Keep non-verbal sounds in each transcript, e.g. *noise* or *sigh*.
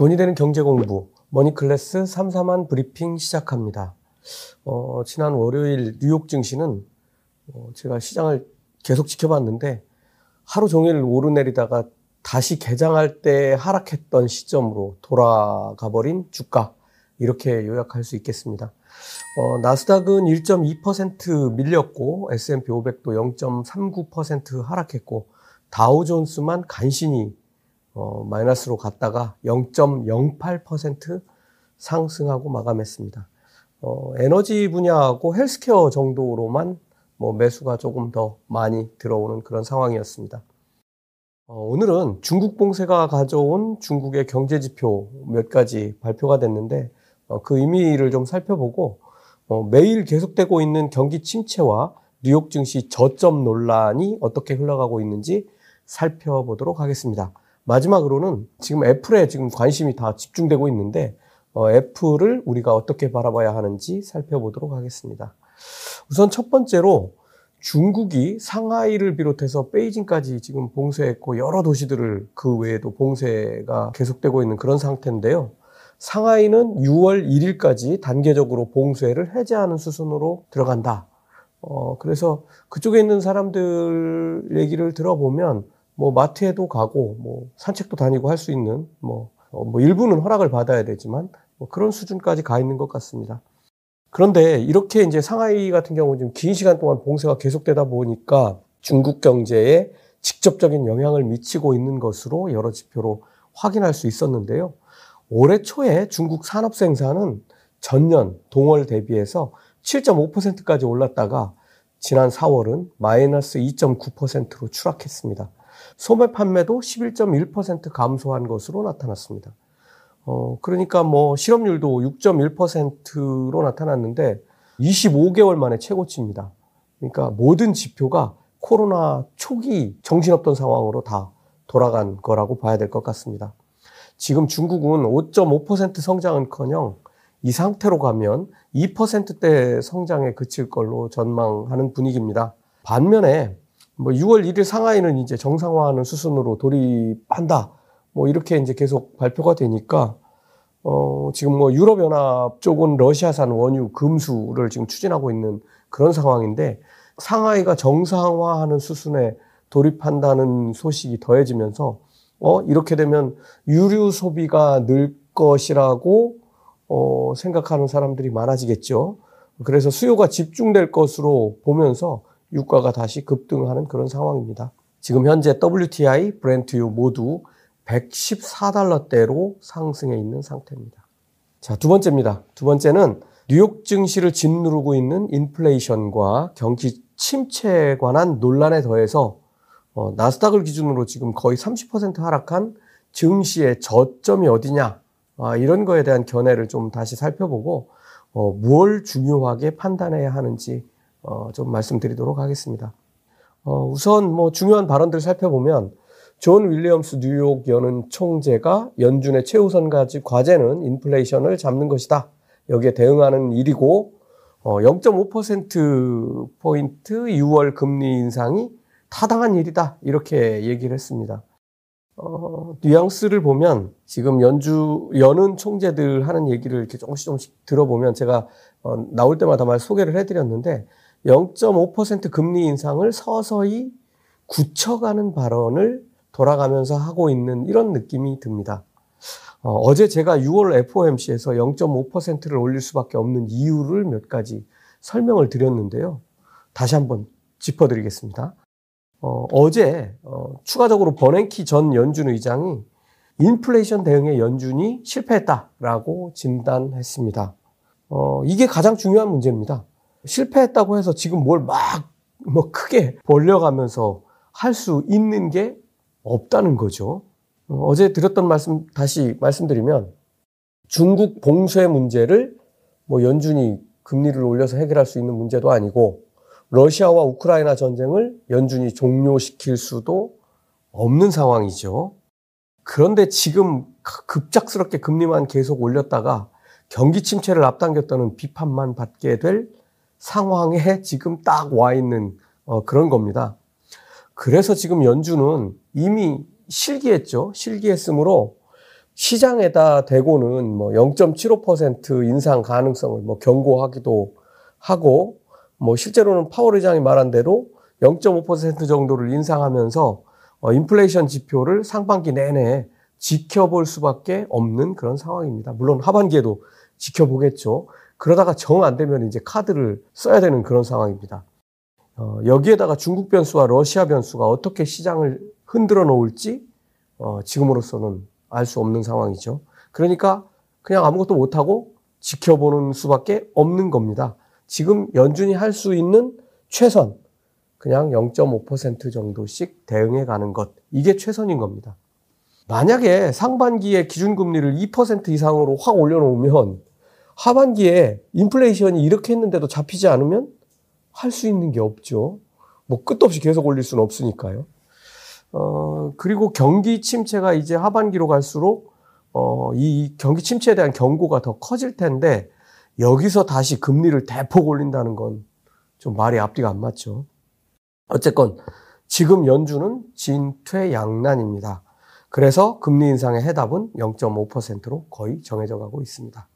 돈이 되는 경제 공부 머니클래스 3사만 브리핑 시작합니다. 어, 지난 월요일 뉴욕 증시는 어, 제가 시장을 계속 지켜봤는데 하루 종일 오르내리다가 다시 개장할 때 하락했던 시점으로 돌아가 버린 주가 이렇게 요약할 수 있겠습니다. 어, 나스닥은 1.2% 밀렸고 S&P 500도 0.39% 하락했고 다우존스만 간신히 어, 마이너스로 갔다가 0.08% 상승하고 마감했습니다. 어, 에너지 분야하고 헬스케어 정도로만 뭐 매수가 조금 더 많이 들어오는 그런 상황이었습니다. 어, 오늘은 중국 봉쇄가 가져온 중국의 경제 지표 몇 가지 발표가 됐는데 어, 그 의미를 좀 살펴보고 어, 매일 계속되고 있는 경기 침체와 뉴욕 증시 저점 논란이 어떻게 흘러가고 있는지 살펴보도록 하겠습니다. 마지막으로는 지금 애플에 지금 관심이 다 집중되고 있는데 어, 애플을 우리가 어떻게 바라봐야 하는지 살펴보도록 하겠습니다. 우선 첫 번째로 중국이 상하이를 비롯해서 베이징까지 지금 봉쇄했고 여러 도시들을 그 외에도 봉쇄가 계속되고 있는 그런 상태인데요. 상하이는 6월 1일까지 단계적으로 봉쇄를 해제하는 수순으로 들어간다. 어, 그래서 그쪽에 있는 사람들 얘기를 들어보면 뭐 마트에도 가고 뭐 산책도 다니고 할 수 있는 뭐, 어, 뭐 일부는 허락을 받아야 되지만 뭐 그런 수준까지 가 있는 것 같습니다. 그런데 이렇게 이제 상하이 같은 경우는 좀긴 시간 동안 봉쇄가 계속되다 보니까 중국 경제에 직접적인 영향을 미치고 있는 것으로 여러 지표로 확인할 수 있었는데요. 올해 초에 중국 산업 생산은 전년 동월 대비해서 7.5%까지 올랐다가 지난 4월은 마이너스 2.9%로 추락했습니다. 소매 판매도 11.1% 감소한 것으로 나타났습니다. 어, 그러니까 뭐 실업률도 6.1%로 나타났는데 25개월 만에 최고치입니다. 그러니까 모든 지표가 코로나 초기 정신없던 상황으로 다 돌아간 거라고 봐야 될 것 같습니다. 지금 중국은 5.5% 성장은 커녕 이 상태로 가면 2%대 성장에 그칠 걸로 전망하는 분위기입니다. 반면에 뭐 6월 1일 상하이는 이제 정상화하는 수순으로 돌입한다. 뭐 이렇게 이제 계속 발표가 되니까 어 지금 뭐 유럽 연합 쪽은 러시아산 원유 금수를 지금 추진하고 있는 그런 상황인데 상하이가 정상화하는 수순에 돌입한다는 소식이 더해지면서 어 이렇게 되면 유류 소비가 늘 것이라고 어 생각하는 사람들이 많아지겠죠. 그래서 수요가 집중될 것으로 보면서 유가가 다시 급등하는 그런 상황입니다. 지금 현재 WTI, 브렌트유 모두 114달러대로 상승해 있는 상태입니다. 자, 두 번째입니다. 두 번째는 뉴욕 증시를 짓누르고 있는 인플레이션과 경기 침체에 관한 논란에 더해서 어, 나스닥을 기준으로 지금 거의 30% 하락한 증시의 저점이 어디냐 아, 이런 거에 대한 견해를 좀 다시 살펴보고 어, 무엇 중요하게 판단해야 하는지 어, 좀 말씀드리도록 하겠습니다. 어, 우선 뭐 중요한 발언들 살펴보면 존 윌리엄스 뉴욕 연은 총재가 연준의 최우선 가지 과제는 인플레이션을 잡는 것이다. 여기에 대응하는 일이고 어, 0.5%포인트 6월 금리 인상이 타당한 일이다. 이렇게 얘기를 했습니다. 어, 뉘앙스를 보면 지금 연주, 연은 총재들 하는 얘기를 이렇게 조금씩 조금씩 들어보면 제가 어, 나올 때마다 말 소개를 해드렸는데 0.5% 금리 인상을 서서히 굳혀가는 발언을 돌아가면서 하고 있는 이런 느낌이 듭니다. 어, 제 제가 6월 FOMC에서 0.5%를 올릴 수밖에 없는 이유를 몇 가지 설명을 드렸는데요. 다시 한번 짚어드리겠습니다. 어, 제 어, 추가적으로 버냉키 전 연준 의장이 인플레이션 대응에 연준이 실패했다라고 진단했습니다. 어, 이게 가장 중요한 문제입니다. 실패했다고 해서 지금 뭘 막 뭐 크게 벌려가면서 할 수 있는 게 없다는 거죠. 어, 어제 드렸던 말씀 다시 말씀드리면 중국 봉쇄 문제를 뭐 연준이 금리를 올려서 해결할 수 있는 문제도 아니고 러시아와 우크라이나 전쟁을 연준이 종료시킬 수도 없는 상황이죠. 그런데 지금 급작스럽게 금리만 계속 올렸다가 경기 침체를 앞당겼다는 비판만 받게 될 상황에 지금 딱 와 있는 어, 그런 겁니다. 그래서 지금 연준은 이미 실기했죠. 실기했으므로 시장에다 대고는 뭐 0.75% 인상 가능성을 뭐 경고하기도 하고 뭐 실제로는 파월 의장이 말한 대로 0.5% 정도를 인상하면서 어, 인플레이션 지표를 상반기 내내 지켜볼 수밖에 없는 그런 상황입니다. 물론 하반기에도 지켜보겠죠. 그러다가 정 안 되면 이제 카드를 써야 되는 그런 상황입니다. 어, 여기에다가 중국 변수와 러시아 변수가 어떻게 시장을 흔들어 놓을지 어, 지금으로서는 알 수 없는 상황이죠. 그러니까 그냥 아무것도 못하고 지켜보는 수밖에 없는 겁니다. 지금 연준이 할 수 있는 최선, 그냥 0.5% 정도씩 대응해 가는 것. 이게 최선인 겁니다. 만약에 상반기에 기준금리를 2% 이상으로 확 올려놓으면 하반기에 인플레이션이 이렇게 했는데도 잡히지 않으면 할 수 있는 게 없죠. 뭐 끝도 없이 계속 올릴 수는 없으니까요. 어, 그리고 경기 침체가 이제 하반기로 갈수록 어, 이 경기 침체에 대한 경고가 더 커질 텐데 여기서 다시 금리를 대폭 올린다는 건 좀 말이 앞뒤가 안 맞죠. 어쨌건 지금 연준은 진퇴양난입니다. 그래서 금리 인상의 해답은 0.5%로 거의 정해져 가고 있습니다.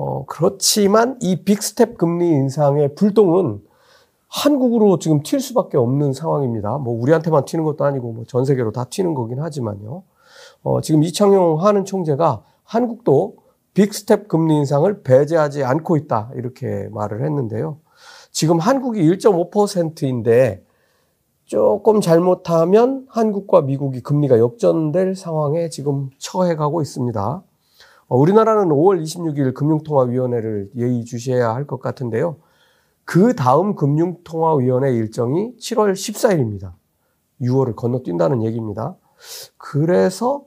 어, 그렇지만 이 빅스텝 금리 인상의 불똥은 한국으로 지금 튈 수밖에 없는 상황입니다. 뭐 우리한테만 튀는 것도 아니고 뭐 전 세계로 다 튀는 거긴 하지만요. 어, 지금 이창용 한은 총재가 한국도 빅스텝 금리 인상을 배제하지 않고 있다 이렇게 말을 했는데요. 지금 한국이 1.5%인데 조금 잘못하면 한국과 미국이 금리가 역전될 상황에 지금 처해가고 있습니다. 어, 우리나라는 5월 26일 금융통화위원회를 예의주시해야 할 것 같은데요. 그 다음 금융통화위원회 일정이 7월 14일입니다. 6월을 건너뛴다는 얘기입니다. 그래서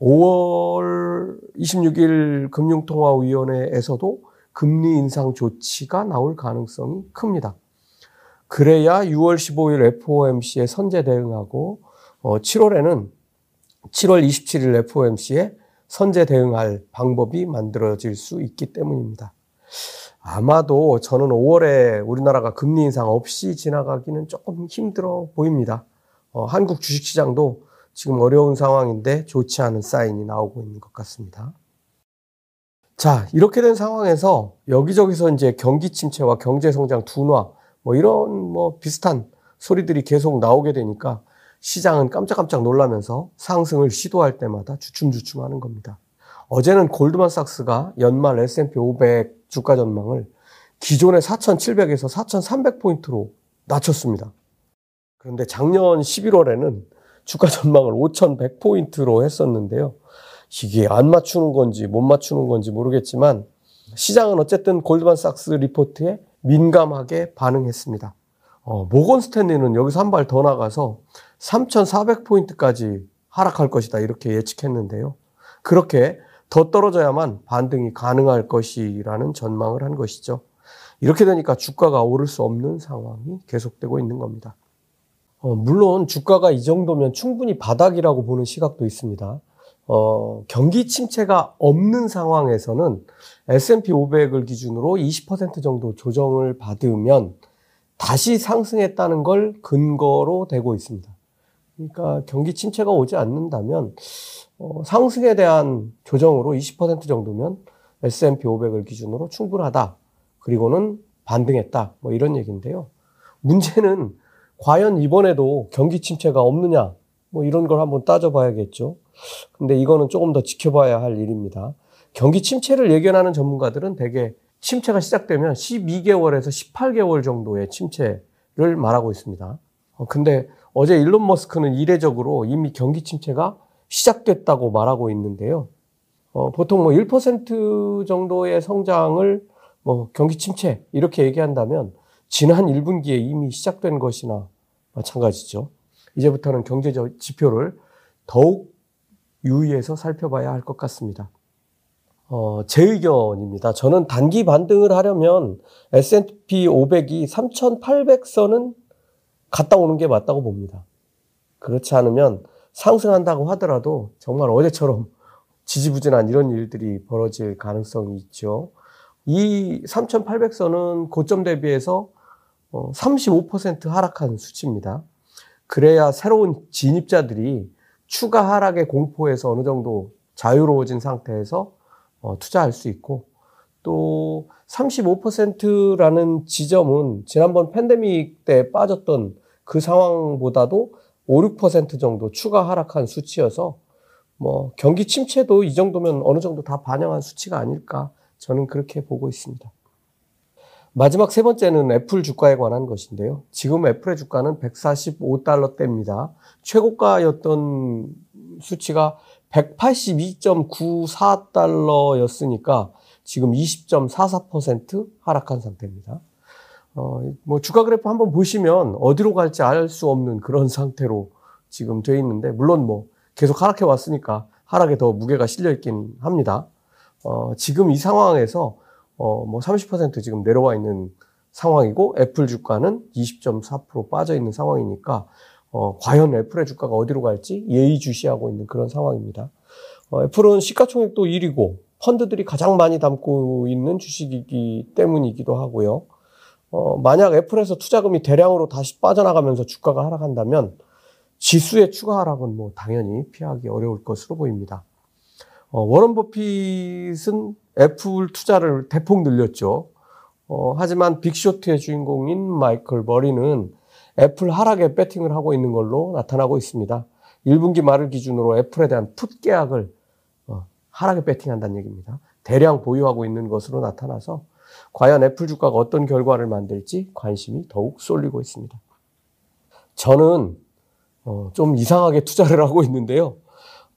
5월 26일 금융통화위원회에서도 금리 인상 조치가 나올 가능성이 큽니다. 그래야 6월 15일 FOMC에 선제 대응하고 어, 7월에는 7월 27일 FOMC에 선제 대응할 방법이 만들어질 수 있기 때문입니다. 아마도 저는 5월에 우리나라가 금리 인상 없이 지나가기는 조금 힘들어 보입니다. 어, 한국 주식시장도 지금 어려운 상황인데 좋지 않은 사인이 나오고 있는 것 같습니다. 자, 이렇게 된 상황에서 여기저기서 이제 경기 침체와 경제 성장 둔화 뭐 이런 뭐 비슷한 소리들이 계속 나오게 되니까 시장은 깜짝깜짝 놀라면서 상승을 시도할 때마다 주춤주춤 하는 겁니다. 어제는 골드만삭스가 연말 S&P 500 주가 전망을 기존의 4,700에서 4,300포인트로 낮췄습니다. 그런데 작년 11월에는 주가 전망을 5,100포인트로 했었는데요. 이게 안 맞추는 건지 못 맞추는 건지 모르겠지만 시장은 어쨌든 골드만삭스 리포트에 민감하게 반응했습니다. 어, 모건 스탠리는 여기서 한 발 더 나가서 3,400포인트까지 하락할 것이다 이렇게 예측했는데요. 그렇게 더 떨어져야만 반등이 가능할 것이라는 전망을 한 것이죠. 이렇게 되니까 주가가 오를 수 없는 상황이 계속되고 있는 겁니다. 어, 물론 주가가 이 정도면 충분히 바닥이라고 보는 시각도 있습니다. 어, 경기 침체가 없는 상황에서는 S&P 500을 기준으로 20% 정도 조정을 받으면 다시 상승했다는 걸 근거로 되고 있습니다. 그러니까 경기 침체가 오지 않는다면 어, 상승에 대한 조정으로 20% 정도면 S&P 500을 기준으로 충분하다. 그리고는 반등했다. 뭐 이런 얘기인데요. 문제는 과연 이번에도 경기 침체가 없느냐? 뭐 이런 걸 한번 따져봐야겠죠. 근데 이거는 조금 더 지켜봐야 할 일입니다. 경기 침체를 예견하는 전문가들은 대개 침체가 시작되면 12개월에서 18개월 정도의 침체를 말하고 있습니다. 어, 근데 어제 일론 머스크는 이례적으로 이미 경기 침체가 시작됐다고 말하고 있는데요. 어, 보통 뭐 1% 정도의 성장을 뭐 경기 침체 이렇게 얘기한다면 지난 1분기에 이미 시작된 것이나 마찬가지죠. 이제부터는 경제 지표를 더욱 유의해서 살펴봐야 할 것 같습니다. 어, 제 의견입니다. 저는 단기 반등을 하려면 S&P 500이 3,800선은 갔다 오는 게 맞다고 봅니다. 그렇지 않으면 상승한다고 하더라도 정말 어제처럼 *laughs* 지지부진한 이런 일들이 벌어질 가능성이 있죠. 이 3,800선은 고점 대비해서 35% 어, 하락한 수치입니다. 그래야 새로운 진입자들이 추가 하락의 공포에서 어느 정도 자유로워진 상태에서 어, 투자할 수 있고 또 35%라는 지점은 지난번 팬데믹 때 빠졌던 그 상황보다도 5, 6% 정도 추가 하락한 수치여서 뭐 경기 침체도 이 정도면 어느 정도 다 반영한 수치가 아닐까 저는 그렇게 보고 있습니다. 마지막 세 번째는 애플 주가에 관한 것인데요. 지금 애플의 주가는 145달러대입니다. 최고가였던 수치가 182.94달러였으니까 지금 20.44% 하락한 상태입니다. 어, 뭐 주가 그래프 한번 보시면 어디로 갈지 알 수 없는 그런 상태로 지금 되어 있는데 물론 뭐 계속 하락해 왔으니까 하락에 더 무게가 실려 있긴 합니다. 어, 지금 이 상황에서 어, 뭐 30% 지금 내려와 있는 상황이고 애플 주가는 20.4% 빠져 있는 상황이니까 어, 과연 애플의 주가가 어디로 갈지 예의주시하고 있는 그런 상황입니다. 어, 애플은 시가총액도 1위고 펀드들이 가장 많이 담고 있는 주식이기 때문이기도 하고요. 어, 만약 애플에서 투자금이 대량으로 다시 빠져나가면서 주가가 하락한다면 지수의 추가 하락은 뭐 당연히 피하기 어려울 것으로 보입니다. 어, 워런 버핏은 애플 투자를 대폭 늘렸죠. 어, 하지만 빅쇼트의 주인공인 마이클 버리는 애플 하락에 배팅을 하고 있는 걸로 나타나고 있습니다. 1분기 말을 기준으로 애플에 대한 풋 계약을 어, 하락에 배팅한다는 얘기입니다. 대량 보유하고 있는 것으로 나타나서 과연 애플 주가가 어떤 결과를 만들지 관심이 더욱 쏠리고 있습니다. 저는 어, 좀 이상하게 투자를 *laughs* 하고 있는데요.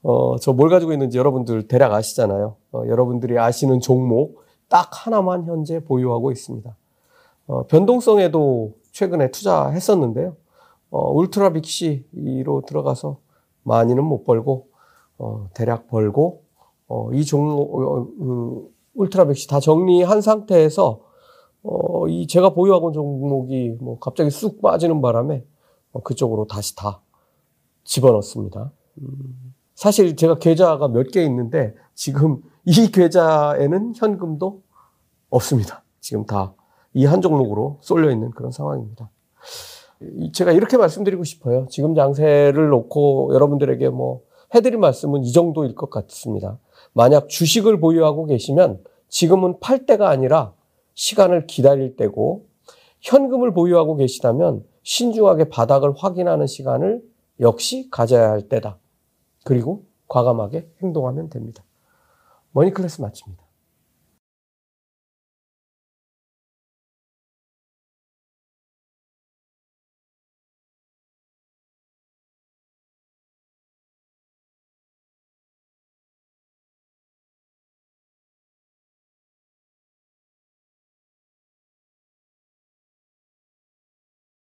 어, 저 뭘 가지고 있는지 여러분들 대략 아시잖아요. 어, 여러분들이 아시는 종목 딱 하나만 현재 보유하고 있습니다. 어, 변동성에도 최근에 투자했었는데요. 어, 울트라 빅시로 들어가서 많이는 못 벌고 어, 대략 벌고 어, 이 종목 어, 그 울트라 빅시 다 정리한 상태에서 어, 이 제가 보유하고 있는 종목이 뭐 갑자기 쑥 빠지는 바람에 어, 그쪽으로 다시 다 집어넣습니다. 음. 사실 제가 계좌가 몇 개 있는데 지금 이 계좌에는 현금도 없습니다. 지금 다 이 한 종목으로 쏠려 있는 그런 상황입니다. 제가 이렇게 말씀드리고 싶어요. 지금 장세를 놓고 여러분들에게 뭐 해드릴 말씀은 이 정도일 것 같습니다. 만약 주식을 보유하고 계시면 지금은 팔 때가 아니라 시간을 기다릴 때고 현금을 보유하고 계시다면 신중하게 바닥을 확인하는 시간을 역시 가져야 할 때다. 그리고 과감하게 행동하면 됩니다. 머니클래스 마칩니다.